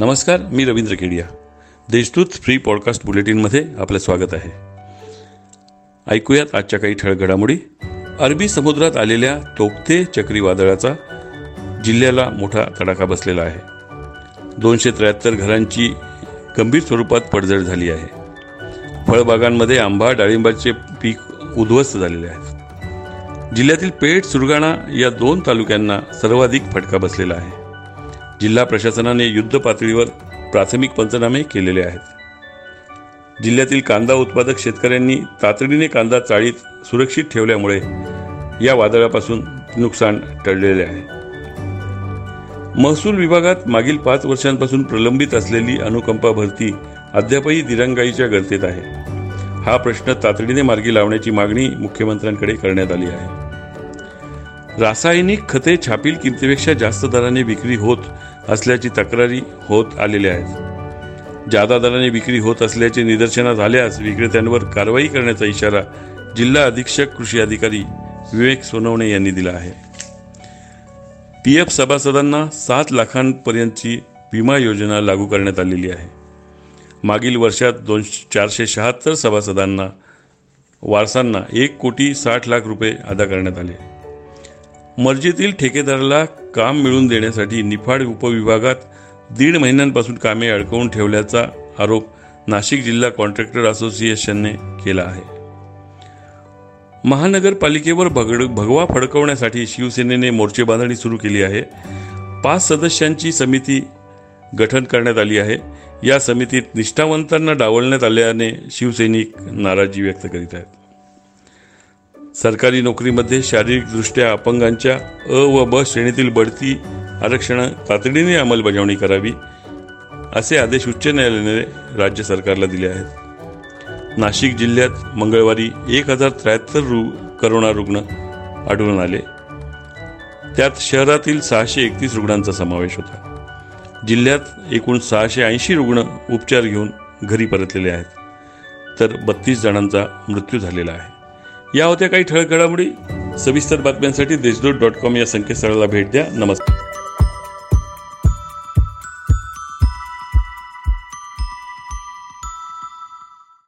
नमस्कार मी Ravindra Kedia. Deshdoot free podcast बुलेटिनमध्ये आपलं स्वागत आहे. ऐकूयात आजच्या काही ठळक घडामोडी. अरबी समुद्रात आलेल्या तोक्ते चक्रीवादळाचा जिल्ह्याला मोठा तडाखा बसलेला आहे. दोनशे त्र्याहत्तर घरांची गंभीर स्वरूपात पडझड झाली आहे. फळबागांमध्ये आंबा डाळिंबाचे पीक उद्ध्वस्त झालेले आहेत. जिल्ह्यातील पेठ सुरगाणा या दोन तालुक्यांना सर्वाधिक फटका बसलेला आहे. जिल्हा प्रशासनाने युद्ध पातळीवर प्राथमिक पंचनामे केलेले आहेत. जिल्ह्यातील कांदा उत्पादक शेतकऱ्यांनी तातडीने कांदा चाळीत सुरक्षित ठेवल्यामुळे या वादळापासून नुकसान टळलेले आहे. महसूल विभागात मागील पाच वर्षांपासून प्रलंबित असलेली अनुकंपा भरती अद्यापही दिरंगाईच्या गर्तेत आहे. हा प्रश्न तातडीने मार्गी लावण्याची मागणी मुख्यमंत्र्यांकडे करण्यात आली आहे. रासायनिक खते छापील किमतीपेक्षा जास्त दराने विक्री होत असल्याची तक्रारी होत आलेल्या आहेत. जादा दराने विक्री होत असल्याचे निदर्शनात आल्यास विक्रेत्यांवर कारवाई करण्याचा इशारा जिल्हा अधीक्षक कृषी अधिकारी विवेक सोनवणे यांनी दिला आहे. पी एफ सभासदांना सात लाखांपर्यंतची विमा योजना लागू करण्यात आलेली आहे. मागील वर्षात दोन चारशे शहात्तर सभासदांना वारसांना एक कोटी साठ लाख रुपये अदा करण्यात आले. मर्जीतील ठेकेदाराला काम मिळवून देण्यासाठी निफाड उपविभागात दीड महिन्यांपासून कामे अडकवून ठेवल्याचा आरोप नाशिक जिल्हा कॉन्ट्रॅक्टर असोसिएशनने केला आहे. महानगरपालिकेवर भगड भगवा फडकवण्यासाठी शिवसेनेने मोर्चेबांधणी सुरू केली आहे. पाच सदस्यांची समिती गठन करण्यात आली आहे. या समितीत निष्ठावंतांना डावलण्यात आल्याने शिवसैनिक नाराजी व्यक्त करीत आहेत. सरकारी नोकरीमध्ये शारीरिकदृष्ट्या अपंगांच्या अ व ब श्रेणीतील बढती आरक्षण तातडीने अंमलबजावणी करावी असे आदेश उच्च न्यायालयाने राज्य सरकारला दिले आहेत. नाशिक जिल्ह्यात मंगळवारी एक हजार त्र्याहत्तर रु करोना रुग्ण आढळून आले. त्यात शहरातील सहाशे एकतीस रुग्णांचा समावेश होता. जिल्ह्यात एकूण सहाशे ऐंशी रुग्ण उपचार घेऊन घरी परतलेले आहेत. तर बत्तीस जणांचा मृत्यू झालेला आहे. या होत्या काही ठळक घडामोडी. सविस्तर बातम्यांसाठी देशदूत डॉट कॉम या संकेतस्थळाला भेट द्या. नमस्कार.